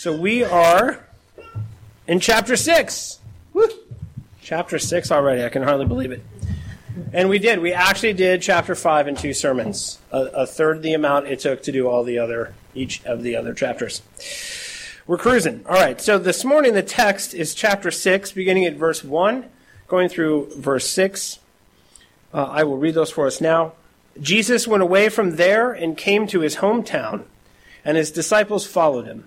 So we are in chapter 6. Woo! Chapter 6 already. I can hardly believe it. And we did. We actually did chapter 5 in two sermons, a, a third the amount it took to do all the other, each of the other chapters. We're cruising. All right. So this morning the text is chapter 6, beginning at verse 1, going through verse 6. Uh, I will read those for us now. Jesus went away from there and came to his hometown, and his disciples followed him.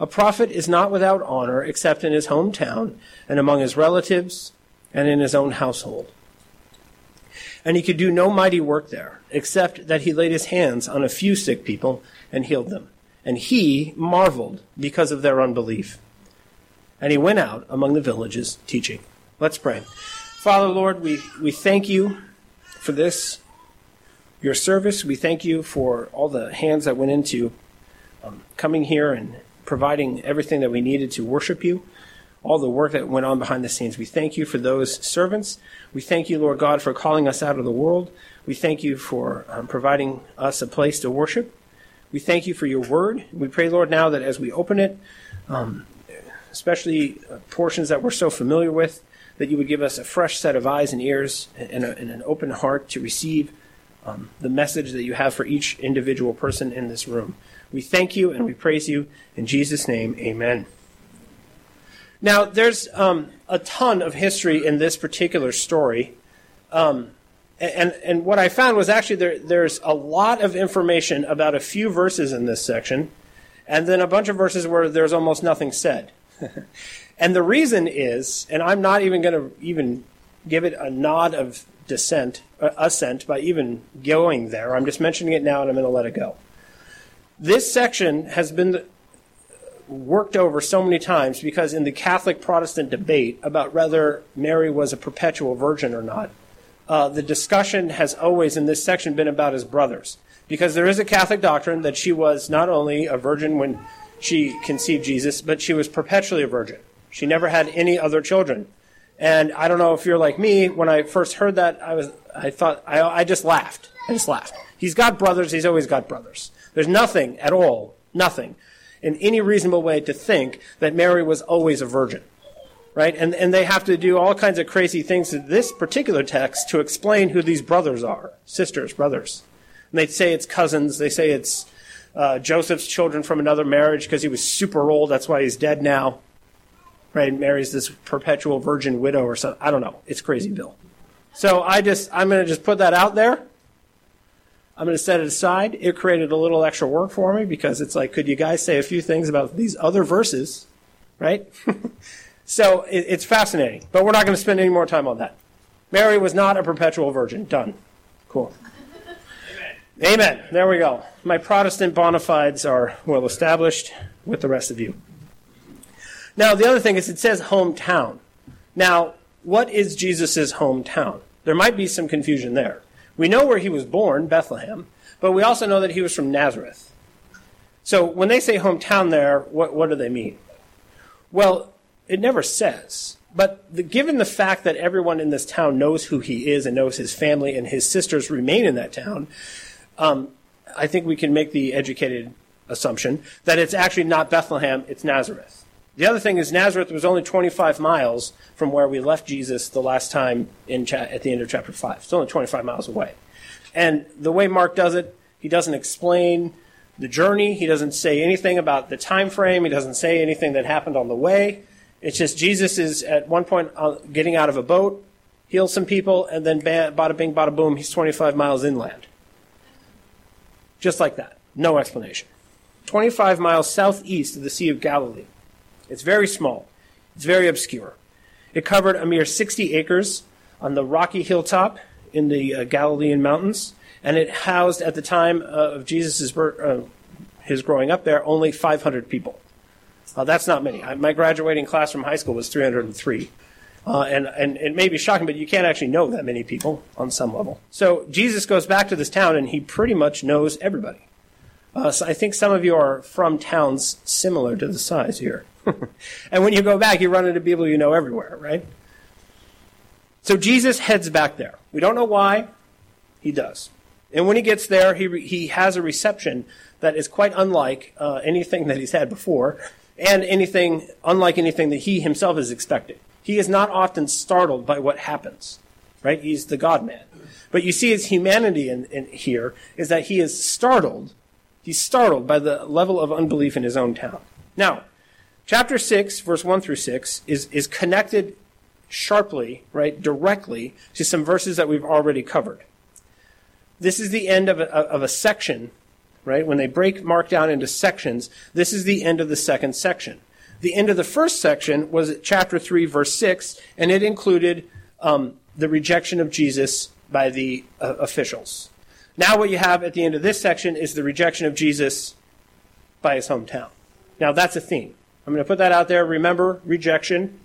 A prophet is not without honor except in his hometown and among his relatives and in his own household. And he could do no mighty work there, except that he laid his hands on a few sick people and healed them. And he marveled because of their unbelief. And he went out among the villages teaching. Let's pray. Father, Lord, we, we thank you for this, your service. We thank you for all the hands that went into um, coming here and providing everything that we needed to worship you, all the work that went on behind the scenes. We thank you for those servants. We thank you, Lord God, for calling us out of the world. We thank you for um, providing us a place to worship. We thank you for your word. We pray, Lord, now that as we open it, um, especially uh, portions that we're so familiar with, that you would give us a fresh set of eyes and ears and, a, and an open heart to receive um, the message that you have for each individual person in this room. We thank you and we praise you. In Jesus' name, amen. Now, there's um, a ton of history in this particular story. Um, and, and what I found was actually there, there's a lot of information about a few verses in this section, and then a bunch of verses where there's almost nothing said. and the reason is, and I'm not even going to even give it a nod of dissent, uh, assent by even going there. I'm just mentioning it now and I'm going to let it go. This section has been worked over so many times because in the Catholic Protestant debate about whether Mary was a perpetual virgin or not, uh, the discussion has always in this section been about his brothers. Because there is a Catholic doctrine that she was not only a virgin when she conceived Jesus, but she was perpetually a virgin. She never had any other children. And I don't know if you're like me. When I first heard that, I was, I thought, I, I just laughed. I just laughed. He's got brothers. He's always got brothers. There's nothing at all, nothing, in any reasonable way to think that Mary was always a virgin. Right? And, and they have to do all kinds of crazy things to this particular text to explain who these brothers are sisters, brothers. And they say it's cousins. They say it's uh, Joseph's children from another marriage because he was super old. That's why he's dead now. Right? Mary's this perpetual virgin widow or something. I don't know. It's crazy, Bill. So I just, I'm going to just put that out there. I'm going to set it aside. It created a little extra work for me because it's like, could you guys say a few things about these other verses, right? so it, it's fascinating, but we're not going to spend any more time on that. Mary was not a perpetual virgin. Done. Cool. Amen. Amen. There we go. My Protestant bona fides are well established with the rest of you. Now, the other thing is it says hometown. Now, what is Jesus' hometown? There might be some confusion there. We know where he was born, Bethlehem, but we also know that he was from Nazareth. So when they say hometown there, what, what do they mean? Well, it never says. But the, given the fact that everyone in this town knows who he is and knows his family and his sisters remain in that town, um, I think we can make the educated assumption that it's actually not Bethlehem, it's Nazareth. The other thing is Nazareth was only 25 miles from where we left Jesus the last time in cha- at the end of chapter 5. It's only 25 miles away. And the way Mark does it, he doesn't explain the journey. He doesn't say anything about the time frame. He doesn't say anything that happened on the way. It's just Jesus is at one point uh, getting out of a boat, heals some people, and then bada bing, bada boom, he's 25 miles inland. Just like that. No explanation. 25 miles southeast of the Sea of Galilee. It's very small. It's very obscure. It covered a mere 60 acres on the rocky hilltop in the uh, Galilean mountains, and it housed at the time of Jesus' birth, uh, his growing up there only 500 people. That's not many. I, my graduating class from high school was 303. Uh, and, and it may be shocking, but you can't actually know that many people on some level. So Jesus goes back to this town and he pretty much knows everybody. Uh, so I think some of you are from towns similar to the size here. and when you go back, you run into people you know everywhere, right? So Jesus heads back there. We don't know why. He does. And when he gets there, he, re- he has a reception that is quite unlike uh, anything that he's had before and anything unlike anything that he himself has expected. He is not often startled by what happens, right? He's the God man. But you see his humanity in, in here is that he is startled. He's startled by the level of unbelief in his own town. Now, chapter 6, verse 1 through 6, is, is connected sharply, right, directly to some verses that we've already covered. This is the end of a, of a section, right? When they break Mark down into sections, this is the end of the second section. The end of the first section was chapter 3, verse 6, and it included um, the rejection of Jesus by the uh, officials. Now, what you have at the end of this section is the rejection of Jesus by his hometown. Now, that's a theme. I'm going to put that out there. Remember, rejection.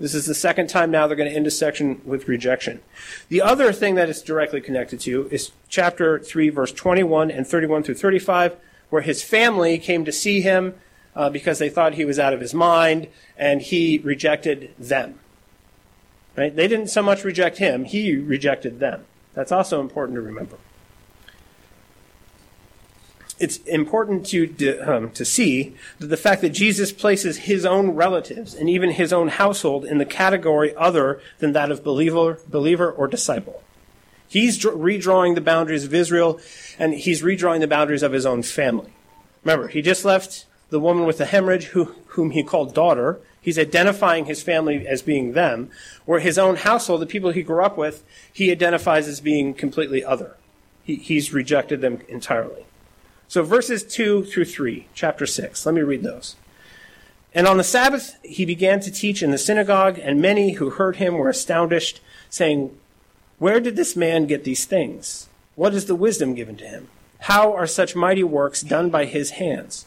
This is the second time now they're going to end a section with rejection. The other thing that it's directly connected to is chapter 3, verse 21 and 31 through 35, where his family came to see him uh, because they thought he was out of his mind, and he rejected them. Right? They didn't so much reject him, he rejected them. That's also important to remember it's important to, um, to see that the fact that Jesus places his own relatives and even his own household in the category other than that of believer, believer or disciple. He's redrawing the boundaries of Israel and he's redrawing the boundaries of his own family. Remember, he just left the woman with the hemorrhage who, whom he called daughter. He's identifying his family as being them, where his own household, the people he grew up with, he identifies as being completely other. He, he's rejected them entirely. So verses 2 through 3, chapter 6. Let me read those. And on the Sabbath he began to teach in the synagogue, and many who heard him were astonished, saying, Where did this man get these things? What is the wisdom given to him? How are such mighty works done by his hands?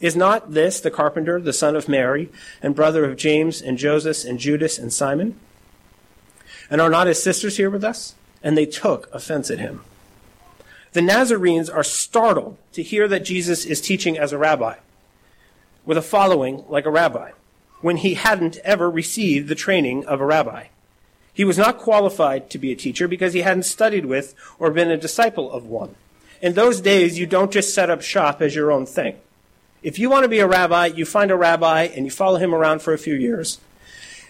Is not this the carpenter, the son of Mary, and brother of James and Joseph and Judas and Simon? And are not his sisters here with us? And they took offense at him. The Nazarenes are startled to hear that Jesus is teaching as a rabbi, with a following like a rabbi, when he hadn't ever received the training of a rabbi. He was not qualified to be a teacher because he hadn't studied with or been a disciple of one. In those days, you don't just set up shop as your own thing. If you want to be a rabbi, you find a rabbi and you follow him around for a few years,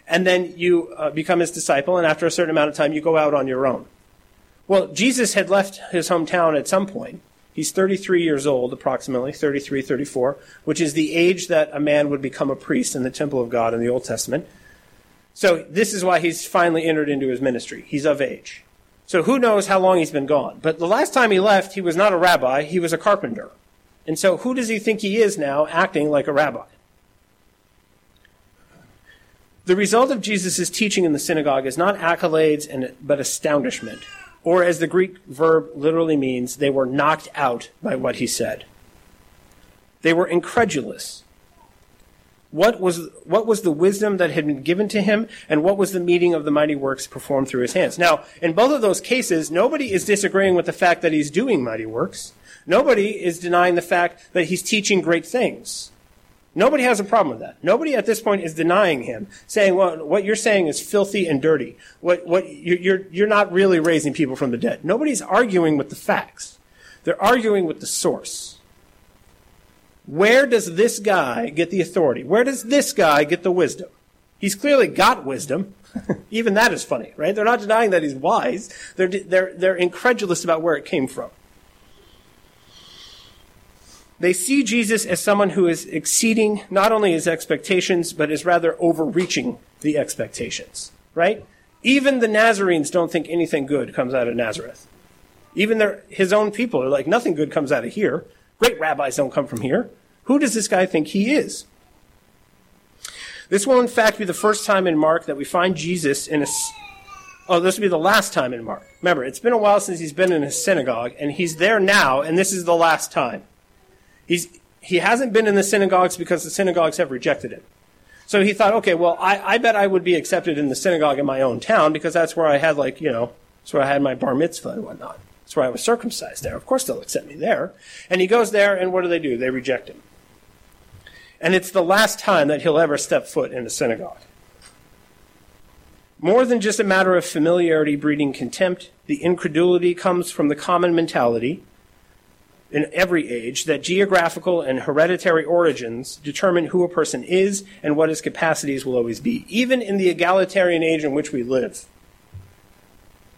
and then you uh, become his disciple, and after a certain amount of time, you go out on your own. Well, Jesus had left his hometown at some point. He's 33 years old, approximately, 33, 34, which is the age that a man would become a priest in the temple of God in the Old Testament. So this is why he's finally entered into his ministry. He's of age. So who knows how long he's been gone. But the last time he left, he was not a rabbi, he was a carpenter. And so who does he think he is now acting like a rabbi? The result of Jesus' teaching in the synagogue is not accolades and, but astoundishment or as the Greek verb literally means, they were knocked out by what he said. They were incredulous. What was, what was the wisdom that had been given to him, and what was the meaning of the mighty works performed through his hands? Now, in both of those cases, nobody is disagreeing with the fact that he's doing mighty works. Nobody is denying the fact that he's teaching great things. Nobody has a problem with that. Nobody at this point is denying him, saying, well, what you're saying is filthy and dirty. What, what, you're, you're not really raising people from the dead. Nobody's arguing with the facts. They're arguing with the source. Where does this guy get the authority? Where does this guy get the wisdom? He's clearly got wisdom. Even that is funny, right? They're not denying that he's wise. They're, they're, they're incredulous about where it came from. They see Jesus as someone who is exceeding not only his expectations, but is rather overreaching the expectations, right? Even the Nazarenes don't think anything good comes out of Nazareth. Even their, his own people are like, nothing good comes out of here. Great rabbis don't come from here. Who does this guy think he is? This will, in fact, be the first time in Mark that we find Jesus in a. Oh, this will be the last time in Mark. Remember, it's been a while since he's been in a synagogue, and he's there now, and this is the last time. He's, he hasn't been in the synagogues because the synagogues have rejected him. So he thought, okay, well, I, I bet I would be accepted in the synagogue in my own town because that's where I had, like, you know, that's where I had my bar mitzvah and whatnot. That's where I was circumcised there. Of course they'll accept me there. And he goes there, and what do they do? They reject him. And it's the last time that he'll ever step foot in a synagogue. More than just a matter of familiarity breeding contempt, the incredulity comes from the common mentality in every age that geographical and hereditary origins determine who a person is and what his capacities will always be, even in the egalitarian age in which we live.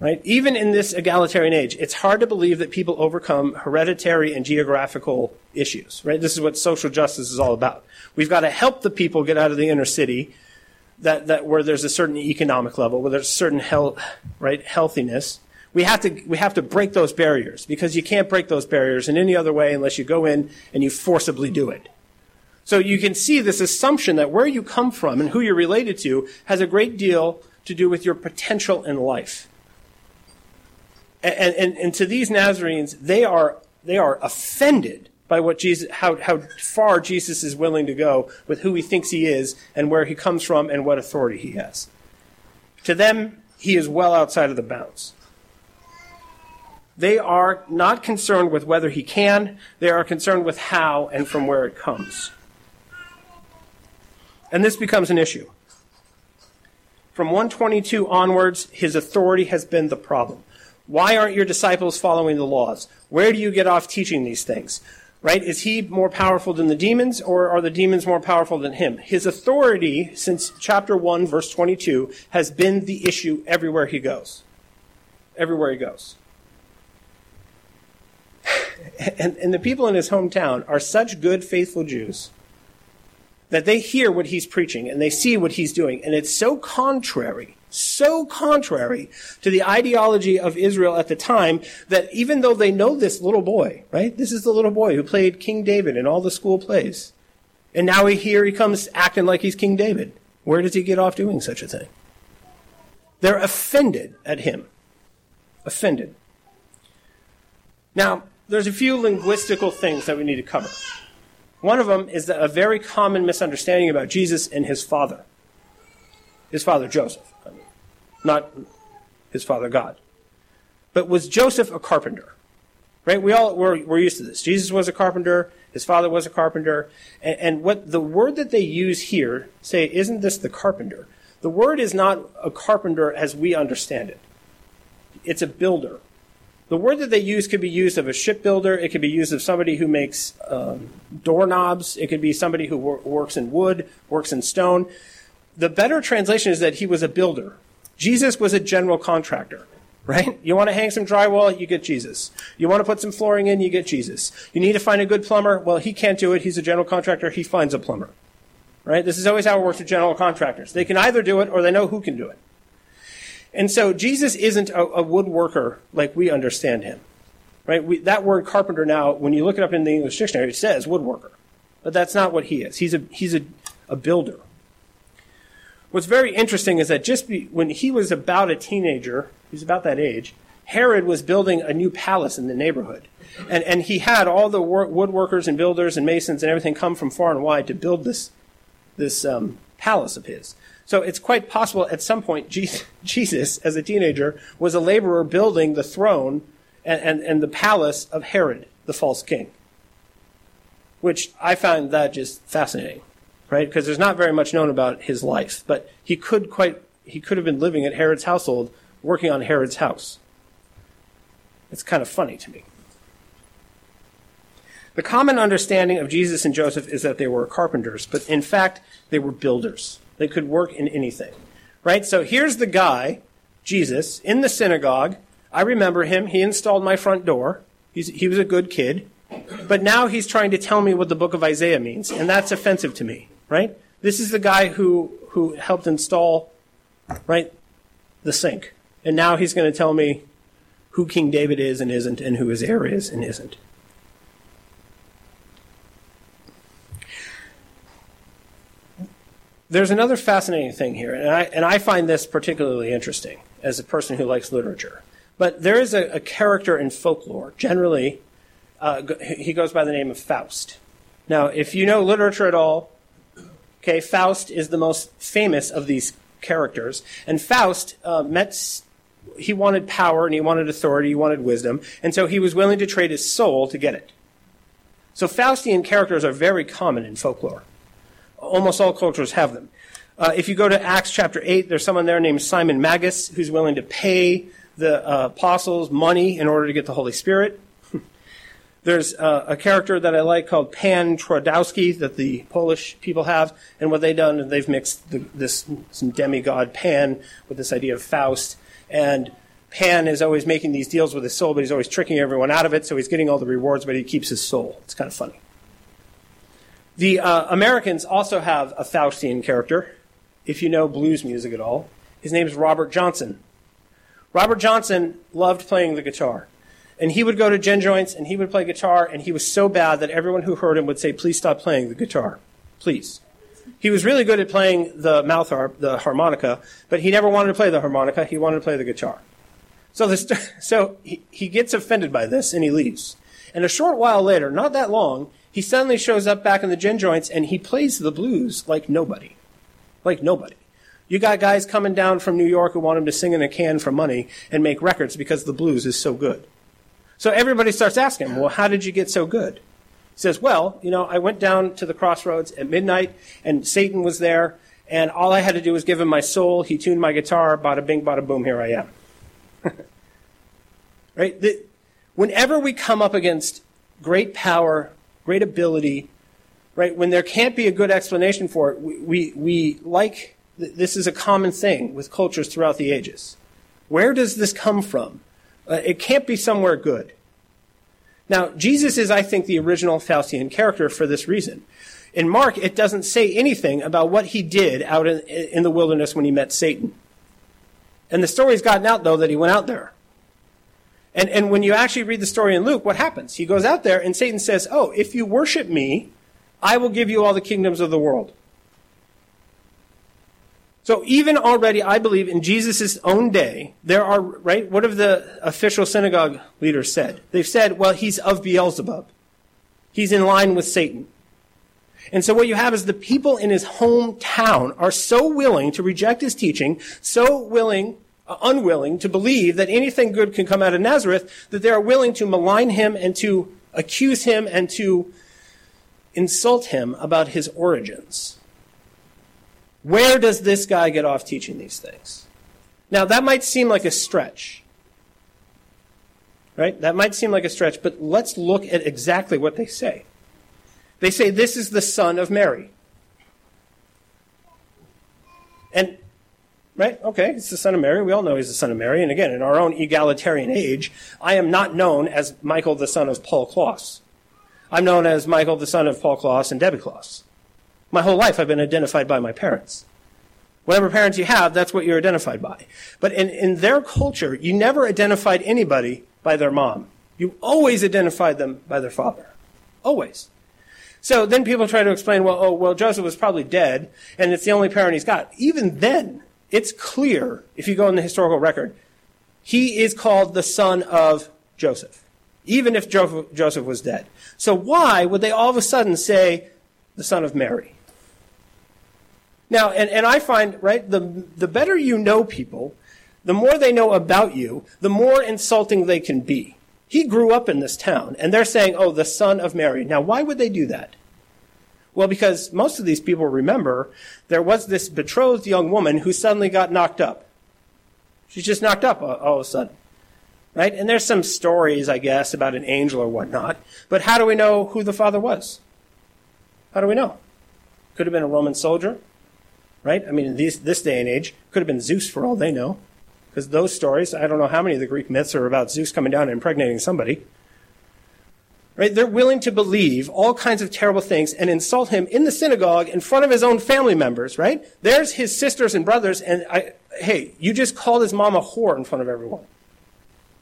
Right? Even in this egalitarian age, it's hard to believe that people overcome hereditary and geographical issues. Right? This is what social justice is all about. We've got to help the people get out of the inner city that, that where there's a certain economic level, where there's a certain health, right, healthiness. We have to we have to break those barriers because you can't break those barriers in any other way unless you go in and you forcibly do it. So you can see this assumption that where you come from and who you're related to has a great deal to do with your potential in life. And, and, and to these Nazarenes, they are, they are offended by what Jesus, how, how far Jesus is willing to go with who he thinks he is and where he comes from and what authority he has. To them, he is well outside of the bounds. They are not concerned with whether he can, they are concerned with how and from where it comes. And this becomes an issue. From 122 onwards, his authority has been the problem. Why aren't your disciples following the laws? Where do you get off teaching these things? right? Is he more powerful than the demons, or are the demons more powerful than him? His authority, since chapter 1, verse 22, has been the issue everywhere he goes. Everywhere he goes. And, and the people in his hometown are such good, faithful Jews that they hear what he's preaching and they see what he's doing, and it's so contrary so contrary to the ideology of Israel at the time that even though they know this little boy, right? This is the little boy who played King David in all the school plays. And now he, here he comes acting like he's King David. Where does he get off doing such a thing? They're offended at him. Offended. Now, there's a few linguistical things that we need to cover. One of them is a very common misunderstanding about Jesus and his father, his father Joseph I mean, not his father God. But was Joseph a carpenter? Right? We all, we're, we're used to this. Jesus was a carpenter. His father was a carpenter. And, and what the word that they use here, say, isn't this the carpenter? The word is not a carpenter as we understand it. It's a builder. The word that they use could be used of a shipbuilder. It could be used of somebody who makes um, doorknobs. It could be somebody who wor- works in wood, works in stone. The better translation is that he was a builder. Jesus was a general contractor, right? You want to hang some drywall, you get Jesus. You want to put some flooring in, you get Jesus. You need to find a good plumber, well, he can't do it. He's a general contractor, he finds a plumber. Right? This is always how it works with general contractors. They can either do it or they know who can do it. And so Jesus isn't a, a woodworker like we understand him. Right? We, that word carpenter now, when you look it up in the English dictionary, it says woodworker. But that's not what he is. He's a, he's a, a builder. What's very interesting is that just be, when he was about a teenager, he was about that age, Herod was building a new palace in the neighborhood. And, and he had all the work, woodworkers and builders and masons and everything come from far and wide to build this, this um, palace of his. So it's quite possible at some point Jesus, as a teenager, was a laborer building the throne and, and, and the palace of Herod, the false king. Which I find that just fascinating right? Because there's not very much known about his life, but he could quite he could have been living at Herod's household, working on Herod's house. It's kind of funny to me. The common understanding of Jesus and Joseph is that they were carpenters, but in fact, they were builders. They could work in anything. Right? So here's the guy, Jesus, in the synagogue. I remember him. He installed my front door. He's, he was a good kid. But now he's trying to tell me what the book of Isaiah means, and that's offensive to me right? This is the guy who, who helped install, right, the sink. And now he's going to tell me who King David is and isn't, and who his heir is and isn't. There's another fascinating thing here, and I, and I find this particularly interesting as a person who likes literature. But there is a, a character in folklore. Generally, uh, he goes by the name of Faust. Now, if you know literature at all, Okay, Faust is the most famous of these characters. And Faust uh, met, he wanted power and he wanted authority, he wanted wisdom, and so he was willing to trade his soul to get it. So Faustian characters are very common in folklore. Almost all cultures have them. Uh, if you go to Acts chapter 8, there's someone there named Simon Magus who's willing to pay the uh, apostles money in order to get the Holy Spirit. There's uh, a character that I like called Pan Twardowski that the Polish people have, and what they've done is they've mixed the, this some demigod Pan with this idea of Faust, and Pan is always making these deals with his soul, but he's always tricking everyone out of it, so he's getting all the rewards, but he keeps his soul. It's kind of funny. The uh, Americans also have a Faustian character, if you know blues music at all. His name is Robert Johnson. Robert Johnson loved playing the guitar. And he would go to gin joints and he would play guitar, and he was so bad that everyone who heard him would say, Please stop playing the guitar. Please. He was really good at playing the mouth harp, the harmonica, but he never wanted to play the harmonica. He wanted to play the guitar. So, this, so he, he gets offended by this and he leaves. And a short while later, not that long, he suddenly shows up back in the gin joints and he plays the blues like nobody. Like nobody. You got guys coming down from New York who want him to sing in a can for money and make records because the blues is so good. So everybody starts asking him, well, how did you get so good? He says, well, you know, I went down to the crossroads at midnight and Satan was there and all I had to do was give him my soul. He tuned my guitar, bada bing, bada boom, here I am. right? The, whenever we come up against great power, great ability, right, when there can't be a good explanation for it, we, we, we like, this is a common thing with cultures throughout the ages. Where does this come from? Uh, it can't be somewhere good. Now, Jesus is, I think, the original Faustian character for this reason. In Mark, it doesn't say anything about what he did out in, in the wilderness when he met Satan. And the story's gotten out, though, that he went out there. And, and when you actually read the story in Luke, what happens? He goes out there and Satan says, Oh, if you worship me, I will give you all the kingdoms of the world. So even already, I believe in Jesus' own day, there are, right? What have the official synagogue leaders said? They've said, well, he's of Beelzebub. He's in line with Satan. And so what you have is the people in his hometown are so willing to reject his teaching, so willing, Uh, unwilling to believe that anything good can come out of Nazareth, that they are willing to malign him and to accuse him and to insult him about his origins. Where does this guy get off teaching these things? Now, that might seem like a stretch. Right? That might seem like a stretch, but let's look at exactly what they say. They say this is the son of Mary. And, right? Okay, it's the son of Mary. We all know he's the son of Mary. And again, in our own egalitarian age, I am not known as Michael the son of Paul Kloss. I'm known as Michael the son of Paul Kloss and Debbie Kloss. My whole life I've been identified by my parents. Whatever parents you have, that's what you're identified by. But in, in their culture, you never identified anybody by their mom. You always identified them by their father. Always. So then people try to explain, well, oh, well, Joseph was probably dead, and it's the only parent he's got. Even then, it's clear, if you go in the historical record, he is called the son of Joseph, even if Joseph was dead. So why would they all of a sudden say the son of Mary? Now, and, and I find, right, the, the better you know people, the more they know about you, the more insulting they can be. He grew up in this town, and they're saying, oh, the son of Mary. Now, why would they do that? Well, because most of these people remember there was this betrothed young woman who suddenly got knocked up. She's just knocked up all of a sudden. Right? And there's some stories, I guess, about an angel or whatnot. But how do we know who the father was? How do we know? Could have been a Roman soldier right? I mean, in these, this day and age, could have been Zeus for all they know. Because those stories, I don't know how many of the Greek myths are about Zeus coming down and impregnating somebody. Right? They're willing to believe all kinds of terrible things and insult him in the synagogue in front of his own family members, right? There's his sisters and brothers, and I, hey, you just called his mom a whore in front of everyone.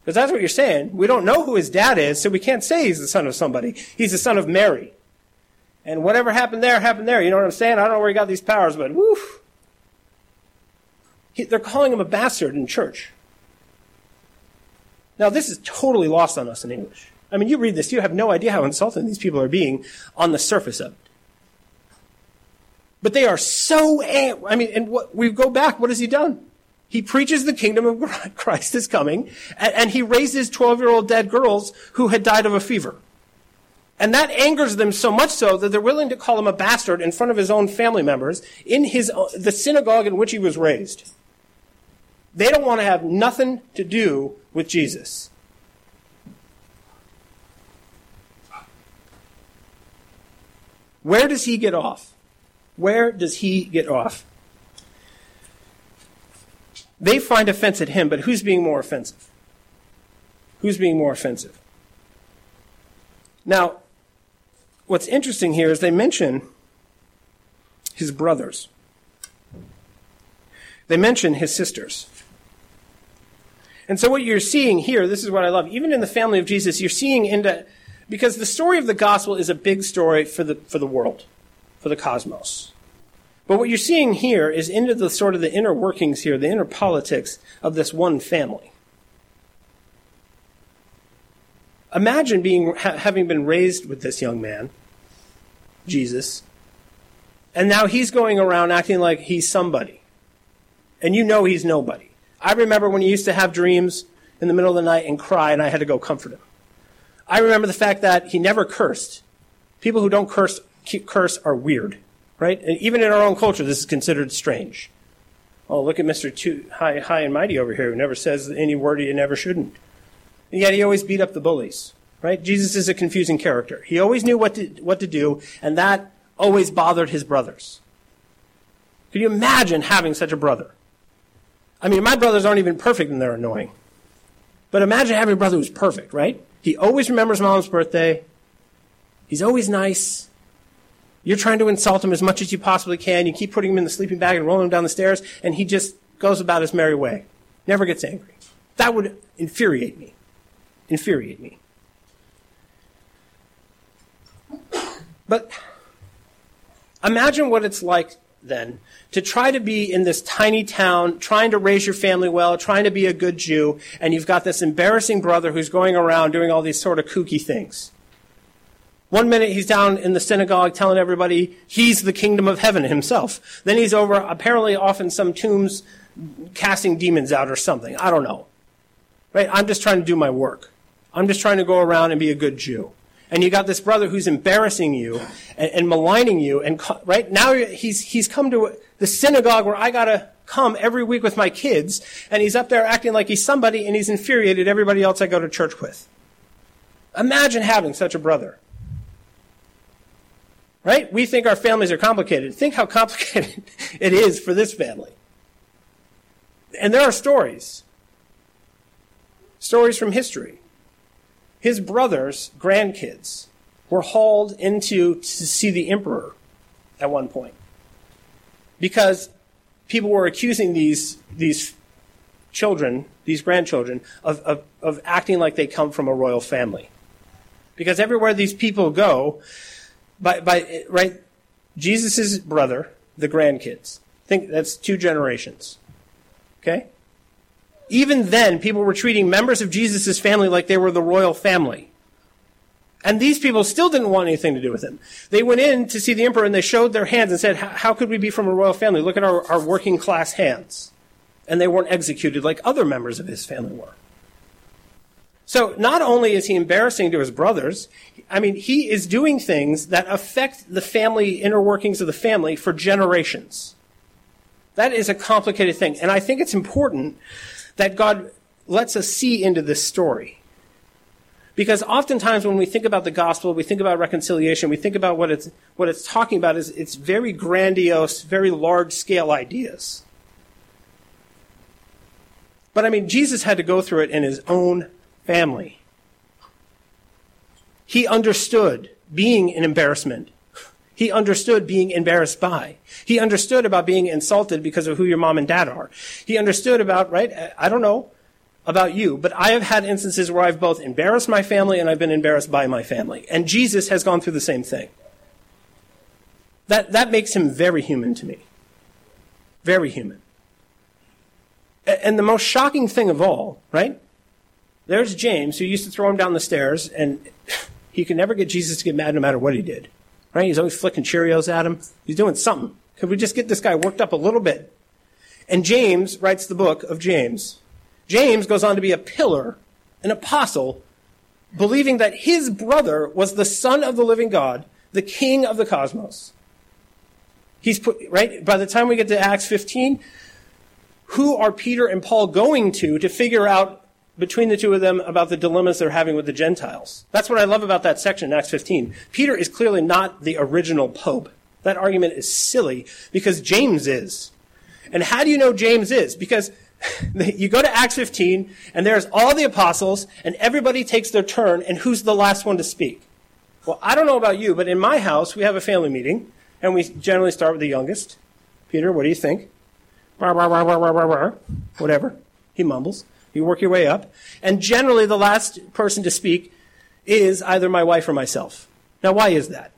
Because that's what you're saying. We don't know who his dad is, so we can't say he's the son of somebody. He's the son of Mary. And whatever happened there, happened there. You know what I'm saying? I don't know where he got these powers, but woof. He, they're calling him a bastard in church. Now, this is totally lost on us in English. I mean, you read this, you have no idea how insulting these people are being on the surface of it. But they are so, I mean, and what, we go back, what has he done? He preaches the kingdom of Christ is coming, and, and he raises 12 year old dead girls who had died of a fever. And that angers them so much so that they're willing to call him a bastard in front of his own family members in his, uh, the synagogue in which he was raised. They don't want to have nothing to do with Jesus. Where does he get off? Where does he get off? They find offense at him, but who's being more offensive? Who's being more offensive? Now, what's interesting here is they mention his brothers. They mention his sisters. And so what you're seeing here, this is what I love, even in the family of Jesus, you're seeing into because the story of the gospel is a big story for the for the world, for the cosmos. But what you're seeing here is into the sort of the inner workings here, the inner politics of this one family. Imagine being ha- having been raised with this young man, Jesus, and now he's going around acting like he's somebody. And you know he's nobody. I remember when he used to have dreams in the middle of the night and cry, and I had to go comfort him. I remember the fact that he never cursed. People who don't curse, curse are weird right? And even in our own culture, this is considered strange. Oh, look at Mr. Too high, high and mighty over here who never says any word he never shouldn't. And yet he always beat up the bullies, right? Jesus is a confusing character. He always knew what to, what to do, and that always bothered his brothers. Can you imagine having such a brother? I mean, my brothers aren't even perfect and they're annoying. But imagine having a brother who's perfect, right? He always remembers mom's birthday. He's always nice. You're trying to insult him as much as you possibly can. You keep putting him in the sleeping bag and rolling him down the stairs, and he just goes about his merry way. Never gets angry. That would infuriate me. Infuriate me. But imagine what it's like then to try to be in this tiny town, trying to raise your family well, trying to be a good Jew, and you've got this embarrassing brother who's going around doing all these sort of kooky things. One minute he's down in the synagogue telling everybody he's the kingdom of heaven himself. Then he's over, apparently off in some tombs, casting demons out or something. I don't know. Right? I'm just trying to do my work. I'm just trying to go around and be a good Jew. And you got this brother who's embarrassing you and, and maligning you. And right now he's, he's come to the synagogue where I gotta come every week with my kids. And he's up there acting like he's somebody and he's infuriated everybody else I go to church with. Imagine having such a brother. Right? We think our families are complicated. Think how complicated it is for this family. And there are stories. Stories from history. His brother's grandkids were hauled into to see the emperor at one point. Because people were accusing these, these children, these grandchildren, of, of, of acting like they come from a royal family. Because everywhere these people go, by, by right, Jesus' brother, the grandkids. Think that's two generations. Okay? Even then, people were treating members of Jesus' family like they were the royal family. And these people still didn't want anything to do with him. They went in to see the emperor and they showed their hands and said, How could we be from a royal family? Look at our, our working class hands. And they weren't executed like other members of his family were. So not only is he embarrassing to his brothers, I mean, he is doing things that affect the family, inner workings of the family for generations. That is a complicated thing. And I think it's important that God lets us see into this story. Because oftentimes when we think about the gospel, we think about reconciliation, we think about what it's, what it's talking about is it's very grandiose, very large scale ideas. But I mean, Jesus had to go through it in his own family. He understood being an embarrassment. He understood being embarrassed by. He understood about being insulted because of who your mom and dad are. He understood about, right? I don't know about you, but I have had instances where I've both embarrassed my family and I've been embarrassed by my family. And Jesus has gone through the same thing. That, that makes him very human to me. Very human. And the most shocking thing of all, right? There's James, who used to throw him down the stairs, and he could never get Jesus to get mad no matter what he did. Right? He's always flicking Cheerios at him. He's doing something. Could we just get this guy worked up a little bit? And James writes the book of James. James goes on to be a pillar, an apostle, believing that his brother was the son of the living God, the king of the cosmos. He's put, right? By the time we get to Acts 15, who are Peter and Paul going to to figure out between the two of them about the dilemmas they're having with the Gentiles? That's what I love about that section in Acts 15. Peter is clearly not the original pope. That argument is silly because James is. And how do you know James is? Because you go to Acts 15 and there's all the apostles and everybody takes their turn and who's the last one to speak? Well, I don't know about you, but in my house we have a family meeting and we generally start with the youngest. Peter, what do you think? Whatever. He mumbles. You work your way up. And generally, the last person to speak is either my wife or myself. Now, why is that?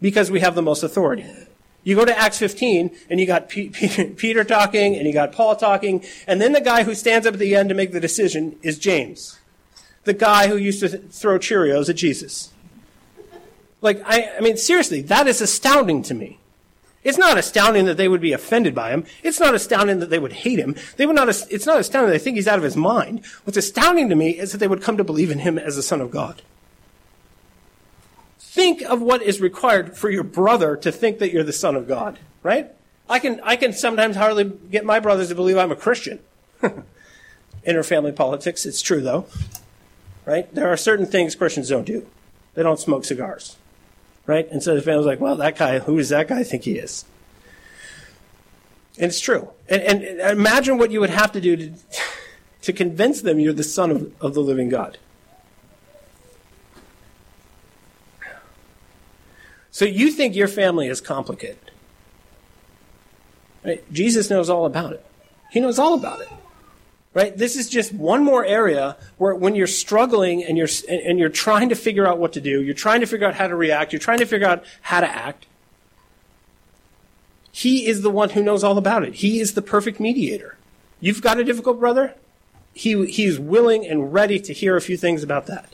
Because we have the most authority. You go to Acts 15, and you got P- P- Peter talking, and you got Paul talking, and then the guy who stands up at the end to make the decision is James, the guy who used to throw Cheerios at Jesus. Like, I, I mean, seriously, that is astounding to me. It's not astounding that they would be offended by him. It's not astounding that they would hate him. They would not, it's not astounding that they think he's out of his mind. What's astounding to me is that they would come to believe in him as the Son of God. Think of what is required for your brother to think that you're the Son of God, right? I can, I can sometimes hardly get my brothers to believe I'm a Christian. Interfamily politics, it's true though, right? There are certain things Christians don't do. They don't smoke cigars right? And so the family's like, well, that guy, who does that guy think he is? And it's true. And, and imagine what you would have to do to, to convince them you're the son of, of the living God. So you think your family is complicated. Right? Jesus knows all about it. He knows all about it. Right? This is just one more area where when you're struggling and you're, and you're trying to figure out what to do, you're trying to figure out how to react, you're trying to figure out how to act, he is the one who knows all about it. He is the perfect mediator. You've got a difficult brother? He, he is willing and ready to hear a few things about that.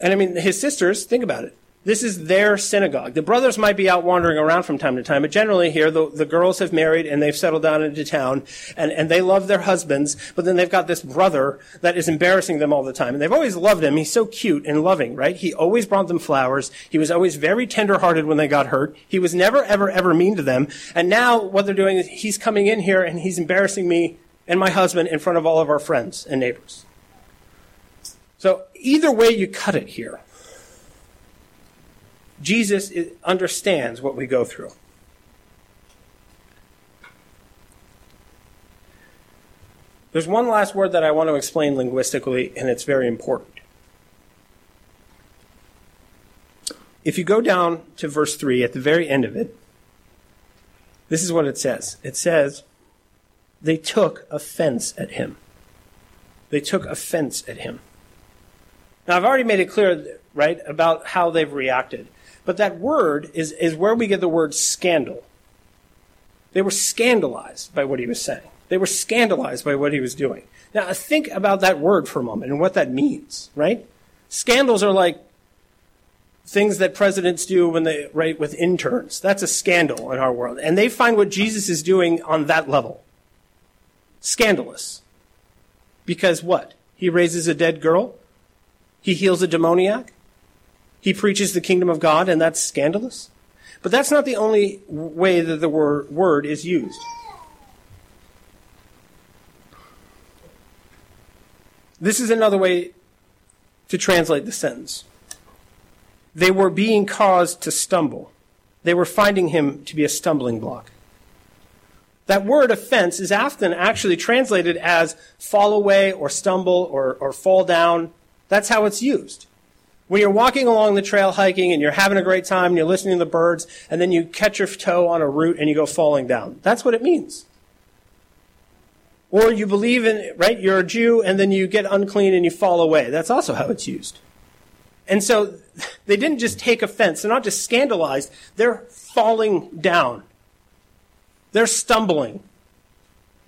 And I mean, his sisters, think about it. This is their synagogue. The brothers might be out wandering around from time to time, but generally here the, the girls have married and they've settled down into town and, and they love their husbands, but then they've got this brother that is embarrassing them all the time. And they've always loved him. He's so cute and loving, right? He always brought them flowers. He was always very tenderhearted when they got hurt. He was never, ever, ever mean to them. And now what they're doing is he's coming in here and he's embarrassing me and my husband in front of all of our friends and neighbors. So either way you cut it here, Jesus understands what we go through. There's one last word that I want to explain linguistically, and it's very important. If you go down to verse 3 at the very end of it, this is what it says. It says, They took offense at him. They took offense at him. Now, I've already made it clear, right, about how they've reacted. But that word is, is where we get the word scandal. They were scandalized by what he was saying. They were scandalized by what he was doing. Now, think about that word for a moment and what that means, right? Scandals are like things that presidents do when they write with interns. That's a scandal in our world. And they find what Jesus is doing on that level scandalous. Because what? He raises a dead girl? He heals a demoniac? He preaches the kingdom of God, and that's scandalous. But that's not the only way that the word is used. This is another way to translate the sentence. They were being caused to stumble. They were finding him to be a stumbling block. That word offense is often actually translated as fall away or stumble or, or fall down. That's how it's used. When you're walking along the trail hiking and you're having a great time and you're listening to the birds and then you catch your toe on a root and you go falling down. That's what it means. Or you believe in, right, you're a Jew and then you get unclean and you fall away. That's also how it's used. And so they didn't just take offense. They're not just scandalized. They're falling down. They're stumbling.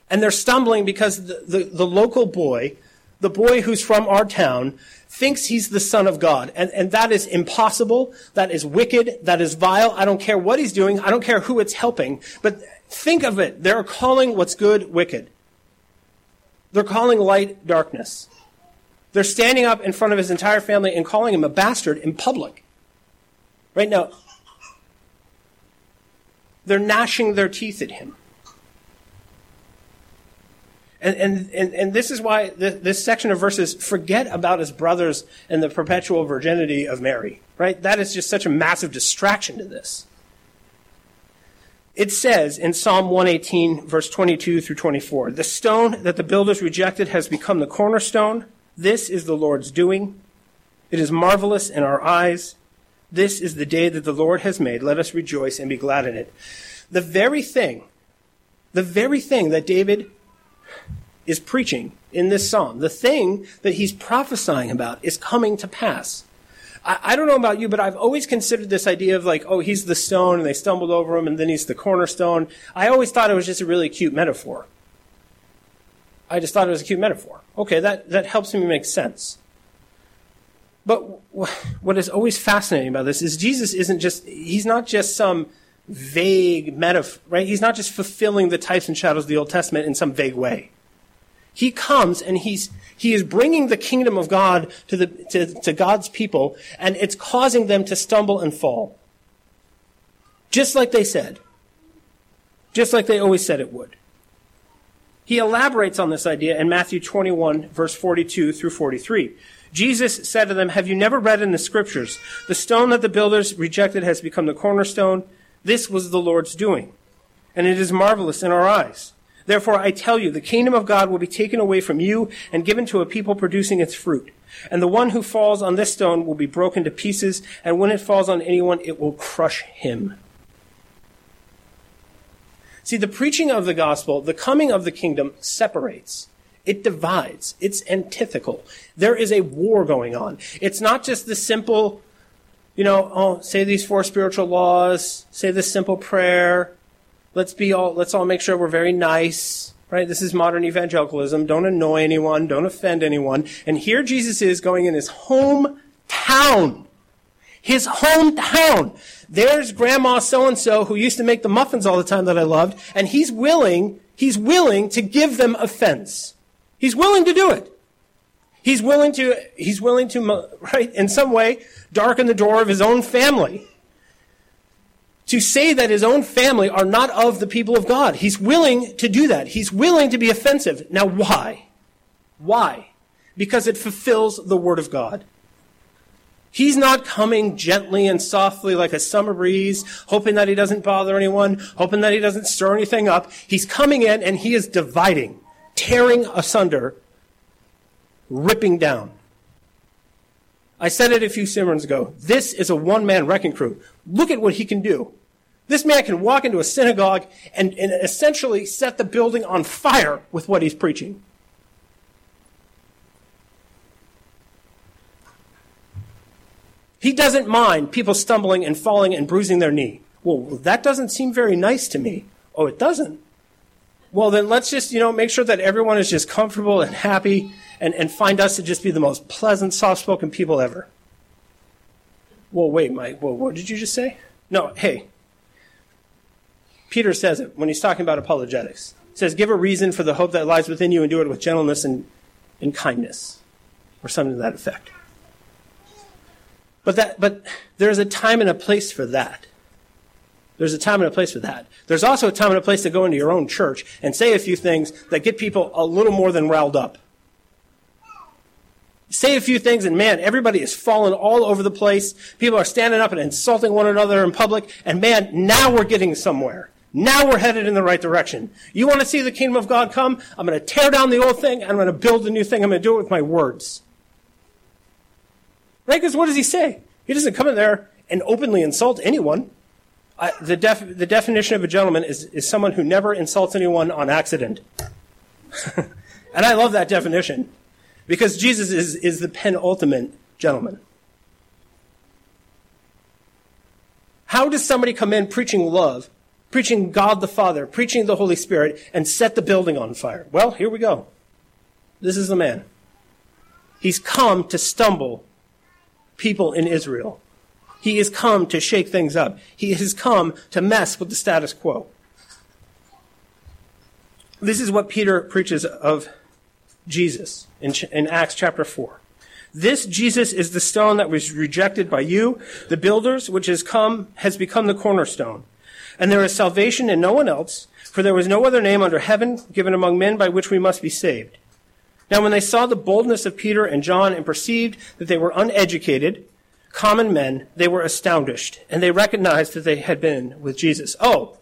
And they're stumbling because the, the, the local boy the boy who's from our town, thinks he's the son of God. And, and that is impossible. That is wicked. That is vile. I don't care what he's doing. I don't care who it's helping. But think of it. They're calling what's good wicked. They're calling light darkness. They're standing up in front of his entire family and calling him a bastard in public. Right now, they're gnashing their teeth at him. And, and, and, and this is why this, this section of verses forget about his brothers and the perpetual virginity of Mary, right? That is just such a massive distraction to this. It says in Psalm 118, verse 22 through 24, the stone that the builders rejected has become the cornerstone. This is the Lord's doing. It is marvelous in our eyes. This is the day that the Lord has made. Let us rejoice and be glad in it. The very thing, the very thing that David is preaching in this psalm, the thing that he's prophesying about is coming to pass. I, I, don't know about you, but I've always considered this idea of like, oh, he's the stone and they stumbled over him and then he's the cornerstone. I always thought it was just a really cute metaphor. I just thought it was a cute metaphor. Okay, that, that helps me make sense. But what is always fascinating about this is Jesus isn't just, he's not just some vague metaphor, right? He's not just fulfilling the types and shadows of the Old Testament in some vague way. He comes and he's, he is bringing the kingdom of God to, the, to, to God's people, and it's causing them to stumble and fall. Just like they said. Just like they always said it would. He elaborates on this idea in Matthew 21, verse 42 through 43. Jesus said to them, Have you never read in the scriptures, the stone that the builders rejected has become the cornerstone? This was the Lord's doing, and it is marvelous in our eyes. Therefore, I tell you, the kingdom of God will be taken away from you and given to a people producing its fruit. And the one who falls on this stone will be broken to pieces, and when it falls on anyone, it will crush him. See, the preaching of the gospel, the coming of the kingdom separates. It divides. It's antithetical. There is a war going on. It's not just the simple, you know, oh, say these four spiritual laws, say this simple prayer, let's be all let's all make sure we're very nice right? This is modern evangelicalism. Don't annoy anyone. Don't offend anyone. And here jesus is going in his hometown. His hometown. There's grandma so and so who used to make the muffins all the time that i loved and he's willing he's willing to give them offense. He's willing to do it. He's willing to he's willing to right in some way darken the door of his own family to say that his own family are not of the people of God. He's willing to do that. He's willing to be offensive. Now, why? Why? Because it fulfills the Word of God. He's not coming gently and softly like a summer breeze, hoping that he doesn't bother anyone, hoping that he doesn't stir anything up. He's coming in and he is dividing, tearing asunder, ripping down. I said it a few sermons ago. This is a one man wrecking crew. Look at what he can do. This man can walk into a synagogue and, and essentially set the building on fire with what he's preaching. He doesn't mind people stumbling and falling and bruising their knee. Well, that doesn't seem very nice to me. Oh, it doesn't? Well, then let's just, you know, make sure that everyone is just comfortable and happy and, and find us to just be the most pleasant, soft spoken people ever. Well, wait, Mike, well, what did you just say? No, hey. Peter says it when he's talking about apologetics. He says, Give a reason for the hope that lies within you and do it with gentleness and, and kindness, or something to that effect. But, that, but there's a time and a place for that. There's a time and a place for that. There's also a time and a place to go into your own church and say a few things that get people a little more than riled up say a few things, and man, everybody is falling all over the place. People are standing up and insulting one another in public, and man, now we're getting somewhere. Now we're headed in the right direction. You want to see the kingdom of God come? I'm going to tear down the old thing, I'm going to build a new thing. I'm going to do it with my words. Right? Because what does he say? He doesn't come in there and openly insult anyone. The, def- the definition of a gentleman is, is someone who never insults anyone on accident. and I love that definition. Because Jesus is, is the penultimate gentleman. How does somebody come in preaching love, preaching God the Father, preaching the Holy Spirit, and set the building on fire? Well, here we go. This is the man. He's come to stumble people in Israel. He has come to shake things up. He has come to mess with the status quo. This is what Peter preaches of Jesus in, in Acts chapter 4. This Jesus is the stone that was rejected by you, the builders, which has come, has become the cornerstone. And there is salvation in no one else, for there was no other name under heaven given among men by which we must be saved. Now when they saw the boldness of Peter and John and perceived that they were uneducated, common men, they were astonished, and they recognized that they had been with Jesus. Oh,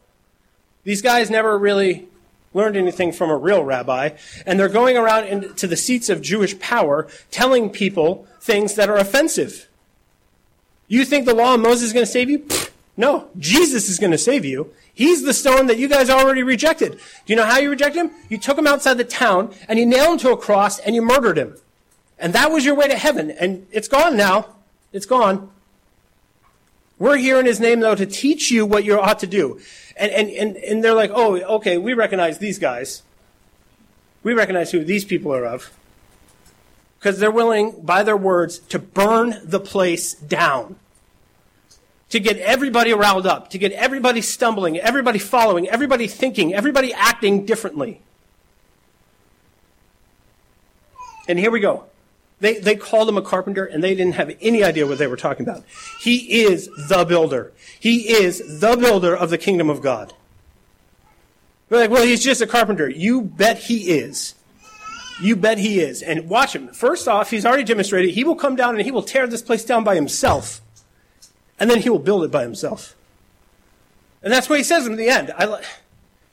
these guys never really learned anything from a real rabbi, and they're going around into the seats of Jewish power telling people things that are offensive. You think the law of Moses is going to save you? No, Jesus is going to save you. He's the stone that you guys already rejected. Do you know how you rejected him? You took him outside the town and you nailed him to a cross and you murdered him. And that was your way to heaven. And it's gone now. It's gone. We're here in his name, though, to teach you what you ought to do. And, and, and, and they're like, oh, okay, we recognize these guys. We recognize who these people are of. Because they're willing, by their words, to burn the place down. To get everybody riled up, to get everybody stumbling, everybody following, everybody thinking, everybody acting differently. And here we go. They, they called him a carpenter and they didn't have any idea what they were talking about. He is the builder. He is the builder of the kingdom of God. They're like, well, he's just a carpenter. You bet he is. You bet he is. And watch him. First off, he's already demonstrated he will come down and he will tear this place down by himself. And then he will build it by himself. And that's what he says in the end. I,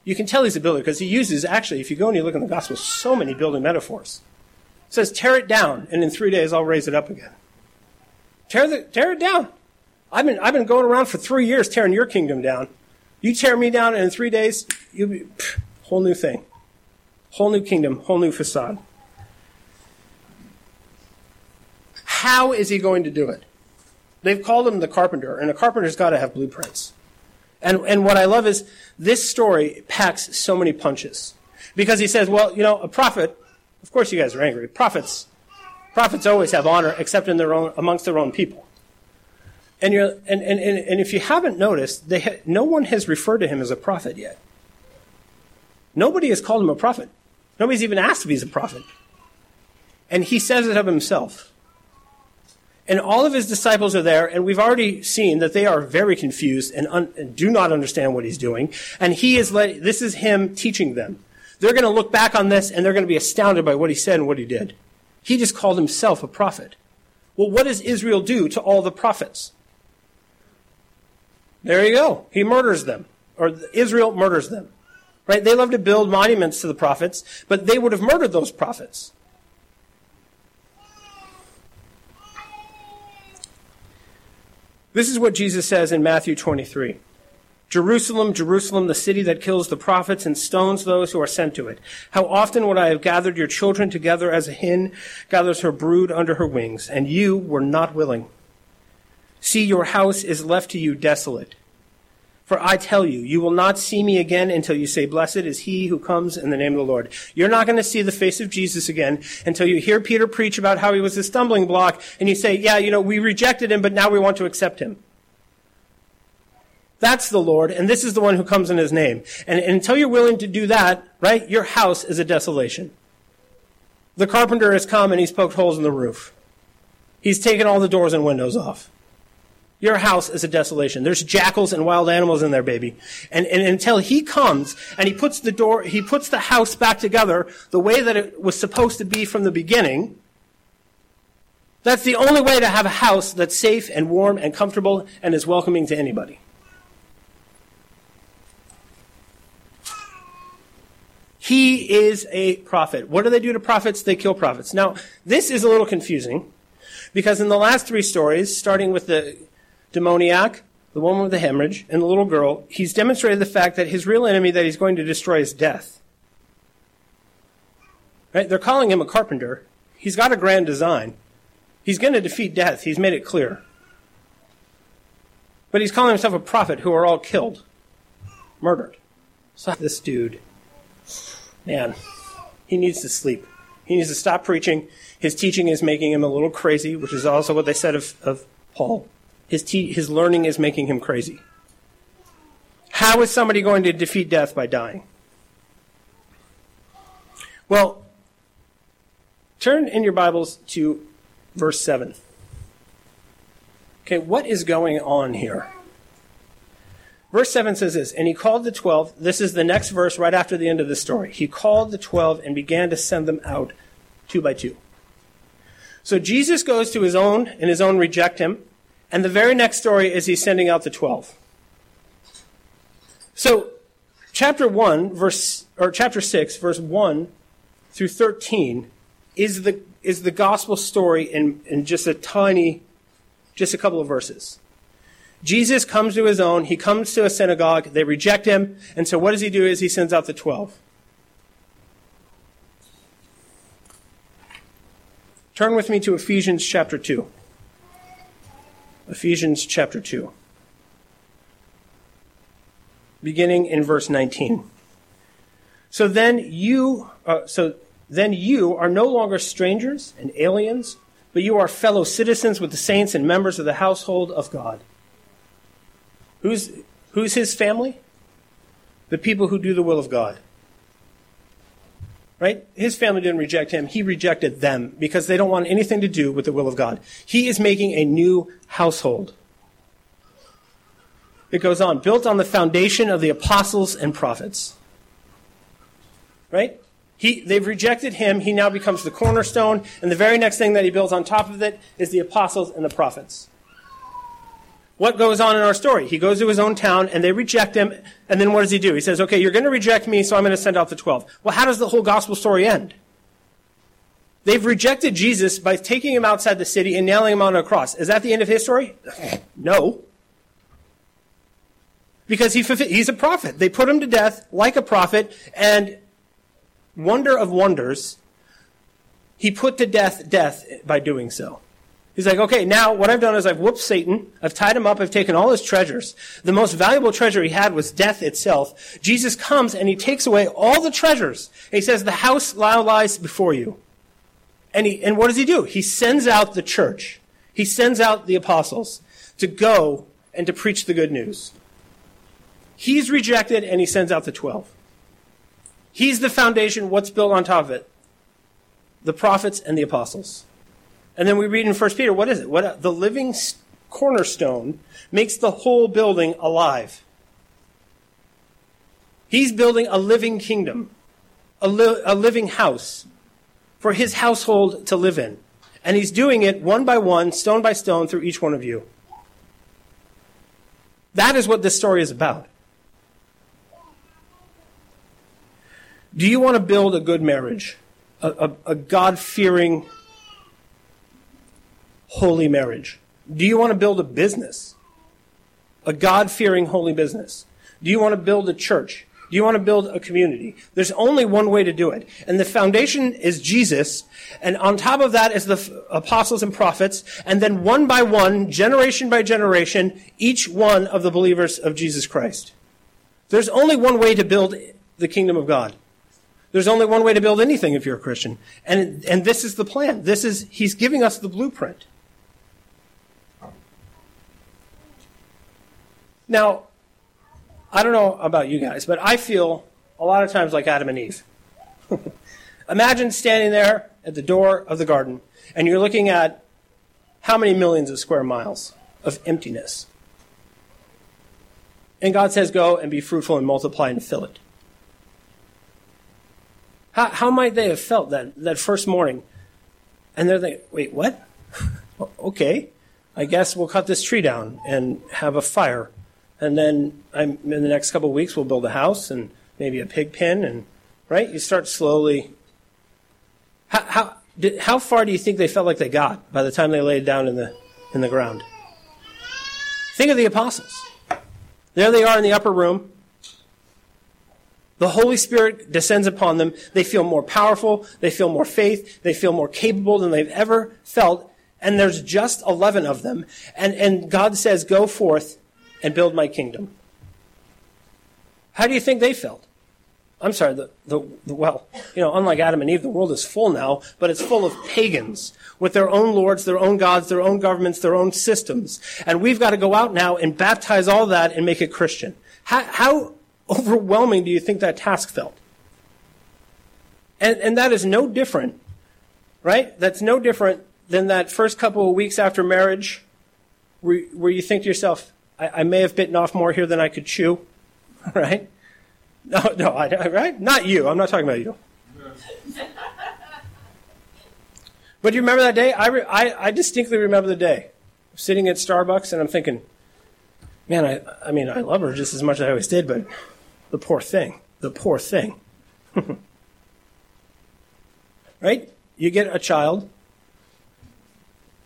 you can tell he's a builder because he uses, actually, if you go and you look in the gospel, so many building metaphors. Says, tear it down, and in three days I'll raise it up again. Tear, the, tear it down. I've been, I've been going around for three years tearing your kingdom down. You tear me down, and in three days, you'll be, pff, whole new thing. Whole new kingdom, whole new facade. How is he going to do it? They've called him the carpenter, and a carpenter's got to have blueprints. And, and what I love is this story packs so many punches. Because he says, well, you know, a prophet of course, you guys are angry. Prophets, prophets always have honor, except in their own amongst their own people. And, you're, and, and, and, and if you haven't noticed, they ha- no one has referred to him as a prophet yet. Nobody has called him a prophet. Nobody's even asked if he's a prophet. And he says it of himself. And all of his disciples are there, and we've already seen that they are very confused and, un- and do not understand what he's doing. And he is let- this is him teaching them. They're going to look back on this and they're going to be astounded by what he said and what he did. He just called himself a prophet. Well, what does Israel do to all the prophets? There you go. He murders them, or Israel murders them. Right? They love to build monuments to the prophets, but they would have murdered those prophets. This is what Jesus says in Matthew 23. Jerusalem, Jerusalem, the city that kills the prophets and stones those who are sent to it. How often would I have gathered your children together as a hen gathers her brood under her wings, and you were not willing. See, your house is left to you desolate. For I tell you, you will not see me again until you say, Blessed is he who comes in the name of the Lord. You're not going to see the face of Jesus again until you hear Peter preach about how he was a stumbling block, and you say, Yeah, you know, we rejected him, but now we want to accept him. That's the Lord, and this is the one who comes in his name. And, and until you're willing to do that, right, your house is a desolation. The carpenter has come and he's poked holes in the roof. He's taken all the doors and windows off. Your house is a desolation. There's jackals and wild animals in there, baby. And, and until he comes and he puts the door, he puts the house back together the way that it was supposed to be from the beginning, that's the only way to have a house that's safe and warm and comfortable and is welcoming to anybody. He is a prophet. What do they do to prophets? They kill prophets. Now, this is a little confusing because in the last three stories, starting with the demoniac, the woman with the hemorrhage, and the little girl, he's demonstrated the fact that his real enemy that he's going to destroy is death. Right? They're calling him a carpenter. He's got a grand design. He's going to defeat death. He's made it clear. But he's calling himself a prophet who are all killed, murdered. So this dude man, he needs to sleep. He needs to stop preaching. His teaching is making him a little crazy, which is also what they said of, of Paul. His, te- his learning is making him crazy. How is somebody going to defeat death by dying? Well, turn in your Bibles to verse 7. Okay, what is going on here? Verse 7 says this, and he called the twelve. This is the next verse right after the end of the story. He called the twelve and began to send them out two by two. So Jesus goes to his own, and his own reject him. And the very next story is he's sending out the twelve. So, chapter 1, verse, or chapter 6, verse 1 through 13 is the, is the gospel story in, in just a tiny, just a couple of verses. Jesus comes to his own. He comes to a synagogue. They reject him. And so what does he do is he sends out the 12. Turn with me to Ephesians chapter 2. Ephesians chapter 2. Beginning in verse 19. So then you, uh, so then you are no longer strangers and aliens, but you are fellow citizens with the saints and members of the household of God Who's, who's his family? The people who do the will of God. Right? His family didn't reject him. He rejected them because they don't want anything to do with the will of God. He is making a new household. It goes on, built on the foundation of the apostles and prophets. Right? He, they've rejected him. He now becomes the cornerstone. And the very next thing that he builds on top of it is the apostles and the prophets what goes on in our story? He goes to his own town and they reject him. And then what does he do? He says, okay, you're going to reject me, so I'm going to send out the 12. Well, how does the whole gospel story end? They've rejected Jesus by taking him outside the city and nailing him on a cross. Is that the end of his story? No. Because he, he's a prophet. They put him to death like a prophet, and wonder of wonders, he put to death death by doing so. He's like, okay, now what I've done is I've whooped Satan. I've tied him up. I've taken all his treasures. The most valuable treasure he had was death itself. Jesus comes and he takes away all the treasures. he says, the house lies before you. And he, and what does he do? He sends out the church. He sends out the apostles to go and to preach the good news. He's rejected and he sends out the twelve. He's the foundation. What's built on top of it? The prophets and the apostles. And then we read in 1 Peter, what is it? What the living cornerstone makes the whole building alive. He's building a living kingdom, a, li- a living house for his household to live in. And he's doing it one by one, stone by stone, through each one of you. That is what this story is about. Do you want to build a good marriage? A, a, a God fearing holy marriage? Do you want to build a business? A God fearing holy business? Do you want to build a church? Do you want to build a community? There's only one way to do it. And the foundation is Jesus. And on top of that is the f- apostles and prophets. And then one by one, generation by generation, each one of the believers of Jesus Christ. There's only one way to build the kingdom of God. There's only one way to build anything if you're a Christian. And, and this is the plan. This is, he's giving us the blueprint. Now, I don't know about you guys, but I feel a lot of times like Adam and Eve. Imagine standing there at the door of the garden and you're looking at how many millions of square miles of emptiness. And God says, Go and be fruitful and multiply and fill it. How, how might they have felt that, that first morning? And they're like, Wait, what? okay, I guess we'll cut this tree down and have a fire and then I'm, in the next couple of weeks we'll build a house and maybe a pig pen and right you start slowly how, how, did, how far do you think they felt like they got by the time they laid down in the in the ground think of the apostles there they are in the upper room the Holy Spirit descends upon them. They feel more powerful. They feel more faith. They feel more capable than they've ever felt. And there's just 11 of them. And, and God says, go forth and build my kingdom. How do you think they felt? I'm sorry, the, the, the, well, you know, unlike Adam and Eve, the world is full now, but it's full of pagans with their own lords, their own gods, their own governments, their own systems. And we've got to go out now and baptize all that and make it Christian. How, how overwhelming do you think that task felt? And, and that is no different, right? That's no different than that first couple of weeks after marriage where, where you think to yourself, I, I may have bitten off more here than I could chew, right? No, no, I, right? Not you. I'm not talking about you. but do you remember that day? I, re, I, I distinctly remember the day. Sitting at Starbucks, and I'm thinking, man, I, I mean, I love her just as much as I always did, but the poor thing. The poor thing. right? You get a child,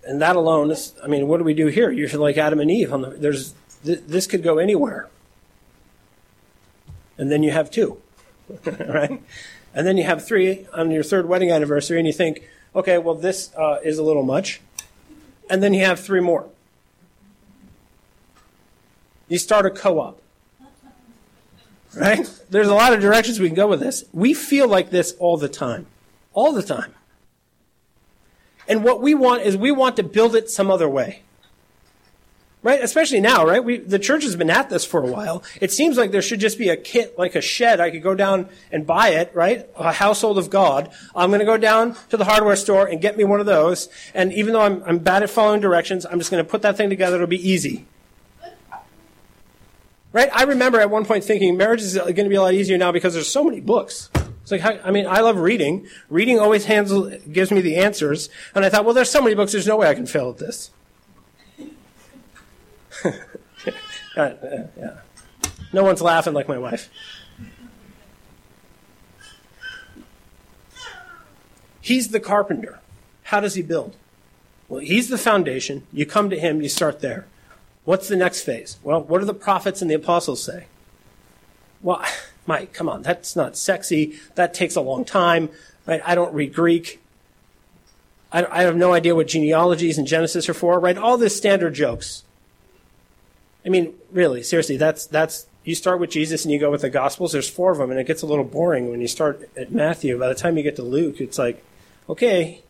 and that alone is, I mean, what do we do here? You're like Adam and Eve. On the, there's, th- this could go anywhere and then you have two, right? And then you have three on your third wedding anniversary, and you think, okay, well, this uh, is a little much. And then you have three more. You start a co op. Right? There's a lot of directions we can go with this. We feel like this all the time. All the time. And what we want is we want to build it some other way right? Especially now, right? We, the church has been at this for a while. It seems like there should just be a kit, like a shed. I could go down and buy it, right? A household of God. I'm going to go down to the hardware store and get me one of those. And even though I'm, I'm bad at following directions, I'm just going to put that thing together. It'll be easy. Right? I remember at one point thinking marriage is going to be a lot easier now because there's so many books. It's like, I mean, I love reading. Reading always handles, gives me the answers. And I thought, well, there's so many books, there's no way I can fail at this. Uh, uh, yeah. No one's laughing like my wife. He's the carpenter. How does he build? Well, he's the foundation. You come to him, you start there. What's the next phase? Well, what do the prophets and the apostles say? Well, Mike, come on, that's not sexy. That takes a long time. Right? I don't read Greek. I, I have no idea what genealogies and Genesis are for. Right? All this standard jokes. I mean, really, seriously, that's that's you start with Jesus and you go with the Gospels. There's four of them, and it gets a little boring when you start at Matthew. By the time you get to Luke, it's like, okay.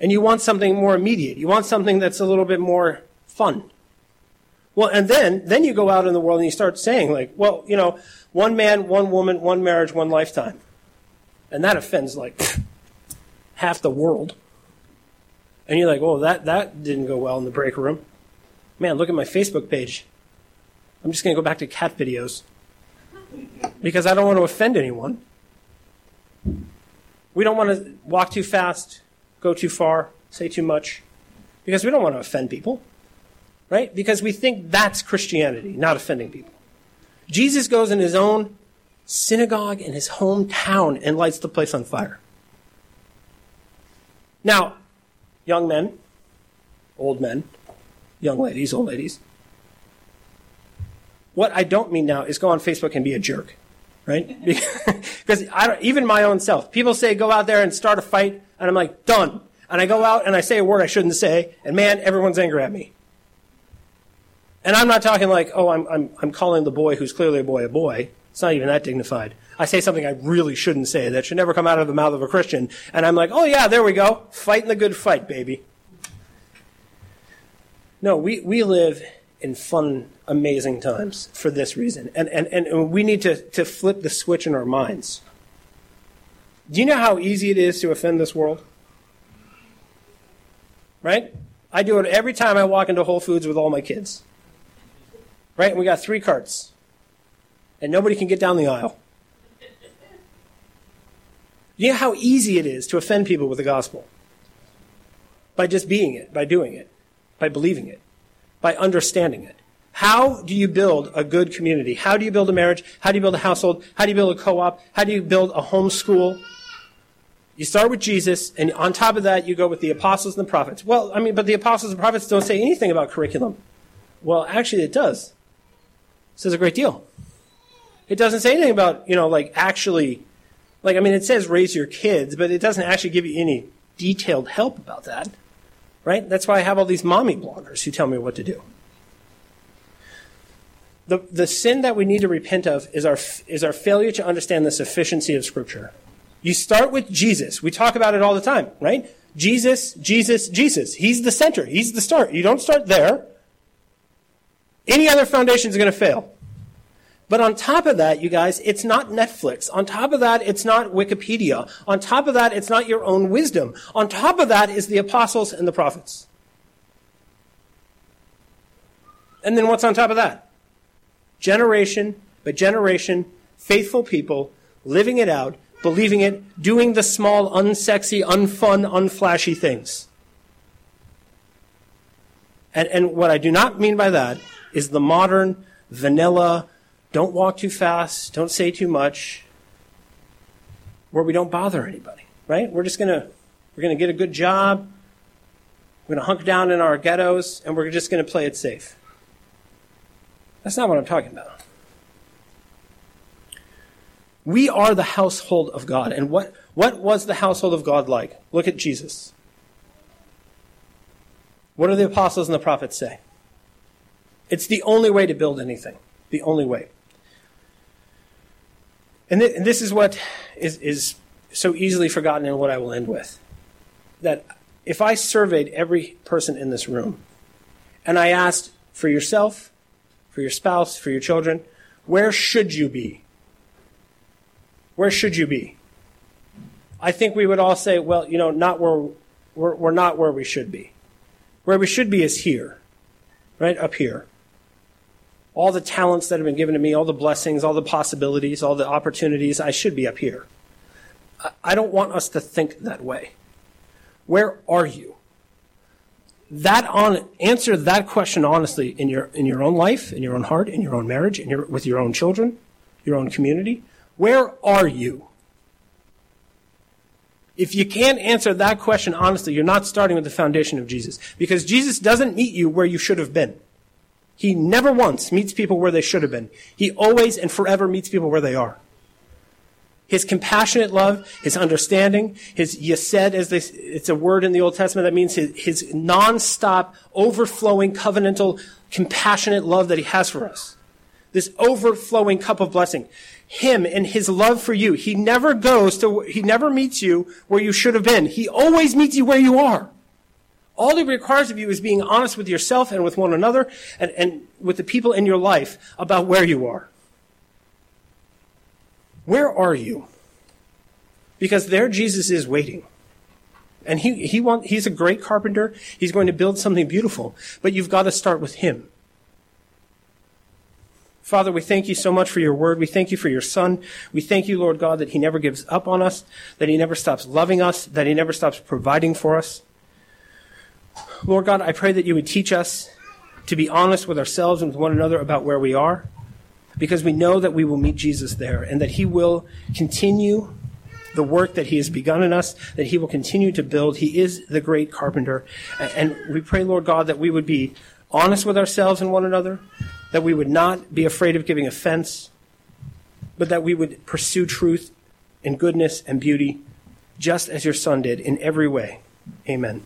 And you want something more immediate. You want something that's a little bit more fun. Well, and then then you go out in the world and you start saying like, well, you know, one man, one woman, one marriage, one lifetime, and that offends like half the world. And you're like, oh, that that didn't go well in the break room man, look at my Facebook page. I'm just going to go back to cat videos because I don't want to offend anyone. We don't want to walk too fast, go too far, say too much because we don't want to offend people, right? Because we think that's Christianity, not offending people. Jesus goes in his own synagogue in his hometown and lights the place on fire. Now, young men, old men, young ladies, old ladies. What I don't mean now is go on Facebook and be a jerk, right? because I even my own self, people say go out there and start a fight, and I'm like, done. And I go out and I say a word I shouldn't say, and man, everyone's angry at me. And I'm not talking like, oh, I'm, I'm, I'm calling the boy who's clearly a boy a boy. It's not even that dignified. I say something I really shouldn't say that should never come out of the mouth of a Christian, and I'm like, oh yeah, there we go. Fighting the good fight, baby. No, we, we live in fun, amazing times for this reason. And, and, and we need to, to flip the switch in our minds. Do you know how easy it is to offend this world? Right? I do it every time I walk into Whole Foods with all my kids. Right? And we got three carts. And nobody can get down the aisle. You know how easy it is to offend people with the gospel? By just being it, by doing it by believing it, by understanding it. How do you build a good community? How do you build a marriage? How do you build a household? How do you build a co-op? How do you build a home school? You start with Jesus, and on top of that, you go with the apostles and the prophets. Well, I mean, but the apostles and prophets don't say anything about curriculum. Well, actually, it does. It says a great deal. It doesn't say anything about, you know, like actually, like, I mean, it says raise your kids, but it doesn't actually give you any detailed help about that. Right? That's why I have all these mommy bloggers who tell me what to do. The, the sin that we need to repent of is our, is our failure to understand the sufficiency of Scripture. You start with Jesus. We talk about it all the time, right? Jesus, Jesus, Jesus. He's the center. He's the start. You don't start there. Any other foundation is going to fail. But on top of that, you guys, it's not Netflix. On top of that, it's not Wikipedia. On top of that, it's not your own wisdom. On top of that is the apostles and the prophets. And then what's on top of that? Generation by generation, faithful people living it out, believing it, doing the small, unsexy, unfun, unflashy things. And, and what I do not mean by that is the modern, vanilla, don't walk too fast, don't say too much, where we don't bother anybody, right? We're just gonna, we're gonna get a good job, we're gonna hunker down in our ghettos, and we're just gonna play it safe. That's not what I'm talking about. We are the household of God. And what, what was the household of God like? Look at Jesus. What do the apostles and the prophets say? It's the only way to build anything. The only way. And, th- and this is what is, is so easily forgotten and what I will end with. That if I surveyed every person in this room and I asked for yourself, for your spouse, for your children, where should you be? Where should you be? I think we would all say, well, you know, not where we're, we're not where we should be. Where we should be is here, right up here all the talents that have been given to me, all the blessings, all the possibilities, all the opportunities, I should be up here. I don't want us to think that way. Where are you? That on answer that question honestly in your in your own life, in your own heart, in your own marriage, in your with your own children, your own community. Where are you? If you can't answer that question honestly, you're not starting with the foundation of Jesus. Because Jesus doesn't meet you where you should have been. He never once meets people where they should have been. He always and forever meets people where they are. His compassionate love, his understanding, his hesed, as they, it's a word in the Old Testament that means his, his nonstop, overflowing, covenantal, compassionate love that he has for us. This overflowing cup of blessing. Him and his love for you. He never goes to, he never meets you where you should have been. He always meets you where you are. All it requires of you is being honest with yourself and with one another and, and with the people in your life about where you are. Where are you? Because there Jesus is waiting. And he, he want, he's a great carpenter. He's going to build something beautiful. But you've got to start with him. Father, we thank you so much for your word. We thank you for your son. We thank you, Lord God, that he never gives up on us, that he never stops loving us, that he never stops providing for us. Lord God, I pray that you would teach us to be honest with ourselves and with one another about where we are, because we know that we will meet Jesus there and that he will continue the work that he has begun in us, that he will continue to build. He is the great carpenter. And we pray, Lord God, that we would be honest with ourselves and one another, that we would not be afraid of giving offense, but that we would pursue truth and goodness and beauty, just as your Son did in every way. Amen.